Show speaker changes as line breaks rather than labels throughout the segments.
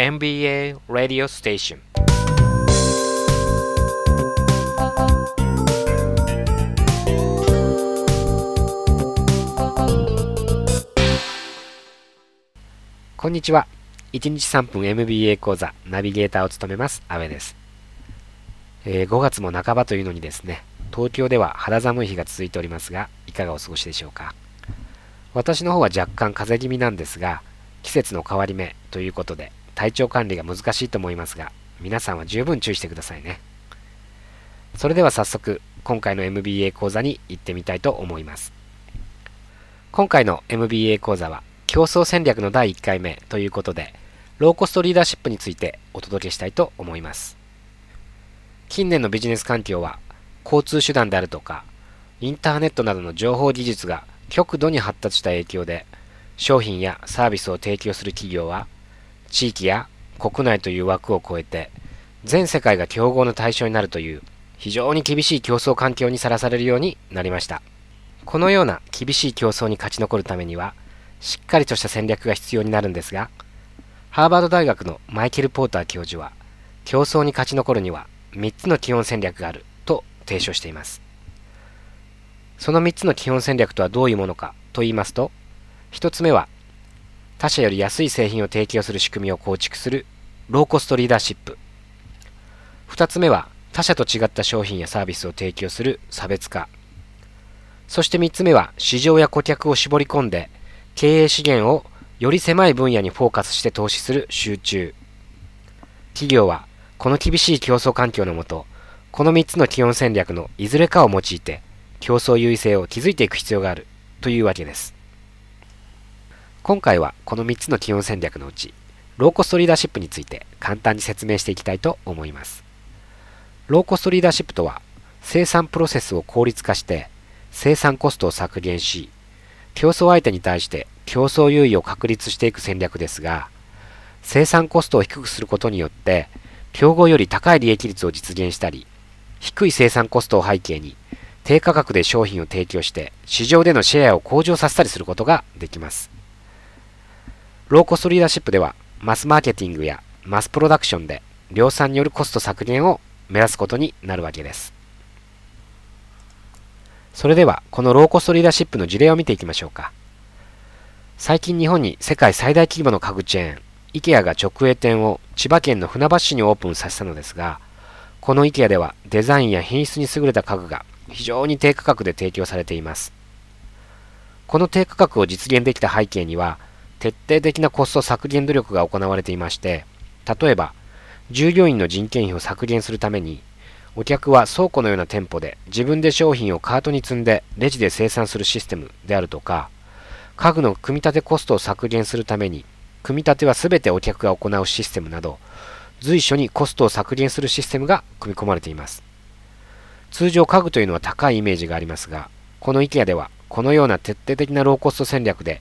MBA Radio Station. こんにちは1日3分 MBA 講座ナビゲーターを務めます阿部です、えー、5月も半ばというのにですね東京では肌寒い日が続いておりますがいかがお過ごしでしょうか。私の方は若干風邪気味なんですが季節の変わり目ということで体調管理が難しいと思いますが皆さんは十分注意してくださいねそれでは早速今回の MBA 講座に行ってみたいと思います今回の MBA 講座は競争戦略の第1回目ということで、ローコストリーダーシップについてお届けしたいと思います。近年のビジネス環境は、交通手段であるとか、インターネットなどの情報技術が極度に発達した影響で、商品やサービスを提供する企業は、地域や国内という枠を超えて、全世界が競合の対象になるという、非常に厳しい競争環境にさらされるようになりました。このような厳しい競争に勝ち残るためには、しっかりとした戦略が必要になるんですが、ハーバード大学のマイケル・ポーター教授は、競争に勝ち残るには3つの基本戦略があると提唱しています。その3つの基本戦略とはどういうものかと言いますと、1つ目は、他社より安い製品を提供する仕組みを構築するローコストリーダーシップ。2つ目は、他社と違った商品やサービスを提供する差別化。そして3つ目は、市場や顧客を絞り込んで経営資源をより狭い分野にフォーカスして投資する集中。企業はこの厳しい競争環境のもと、この3つの基本戦略のいずれかを用いて競争優位性を築いていく必要があるというわけです。今回はこの3つの基本戦略のうち、ローコストリーダーシップについて簡単に説明していきたいと思います。ローコストリーダーシップとは、生産プロセスを効率化して生産コストを削減し、競争相手に対して競争優位を確立していく戦略ですが、生産コストを低くすることによって、競合より高い利益率を実現したり、低い生産コストを背景に、低価格で商品を提供して、市場でのシェアを向上させたりすることができます。ローコストリーダーシップでは、マスマーケティングやマスプロダクションで量産によるコスト削減を目指すことになるわけです。それでは、このローコストリーダーシップの事例を見ていきましょうか。最近日本に世界最大規模の家具チェーン、IKEA が直営店を千葉県の船橋市にオープンさせたのですが、この IKEA ではデザインや品質に優れた家具が非常に低価格で提供されています。この低価格を実現できた背景には、徹底的なコスト削減努力が行われていまして、例えば、従業員の人件費を削減するために、お客は倉庫のような店舗で自分で商品をカートに積んでレジで生産するシステムであるとか、家具の組み立てコストを削減するために、組み立ては全てお客が行うシステムなど、随所にコストを削減するシステムが組み込まれています。通常家具というのは高いイメージがありますが、この IKEA ではこのような徹底的なローコスト戦略で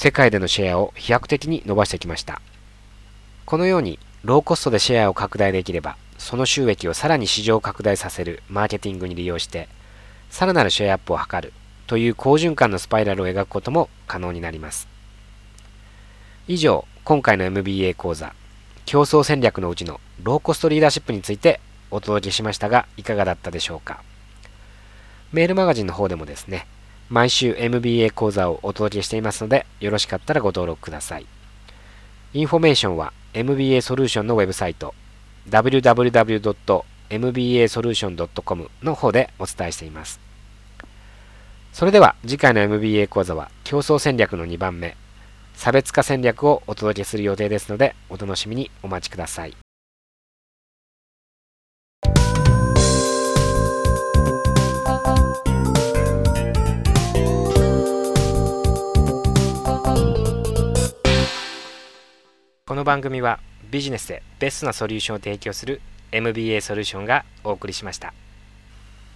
世界でのシェアを飛躍的に伸ばしてきました。このようにローコストでシェアを拡大できればその収益をさらに市場を拡大させるマーケティングに利用して、さらなるシェアアップを図るという好循環のスパイラルを描くことも可能になります。以上、今回の MBA 講座、競争戦略のうちのローコストリーダーシップについてお届けしましたが、いかがだったでしょうか。メールマガジンの方でもですね、毎週 MBA 講座をお届けしていますので、よろしかったらご登録ください。インフォメーションは MBA ソリューションのウェブサイト、www.mbasolution.com の方でお伝えしています。それでは次回の MBA 講座は競争戦略の2番目、差別化戦略をお届けする予定ですのでお楽しみにお待ちください。この番組はビジネスでベストなソリューションを提供する MBA ソリューションがお送りしました。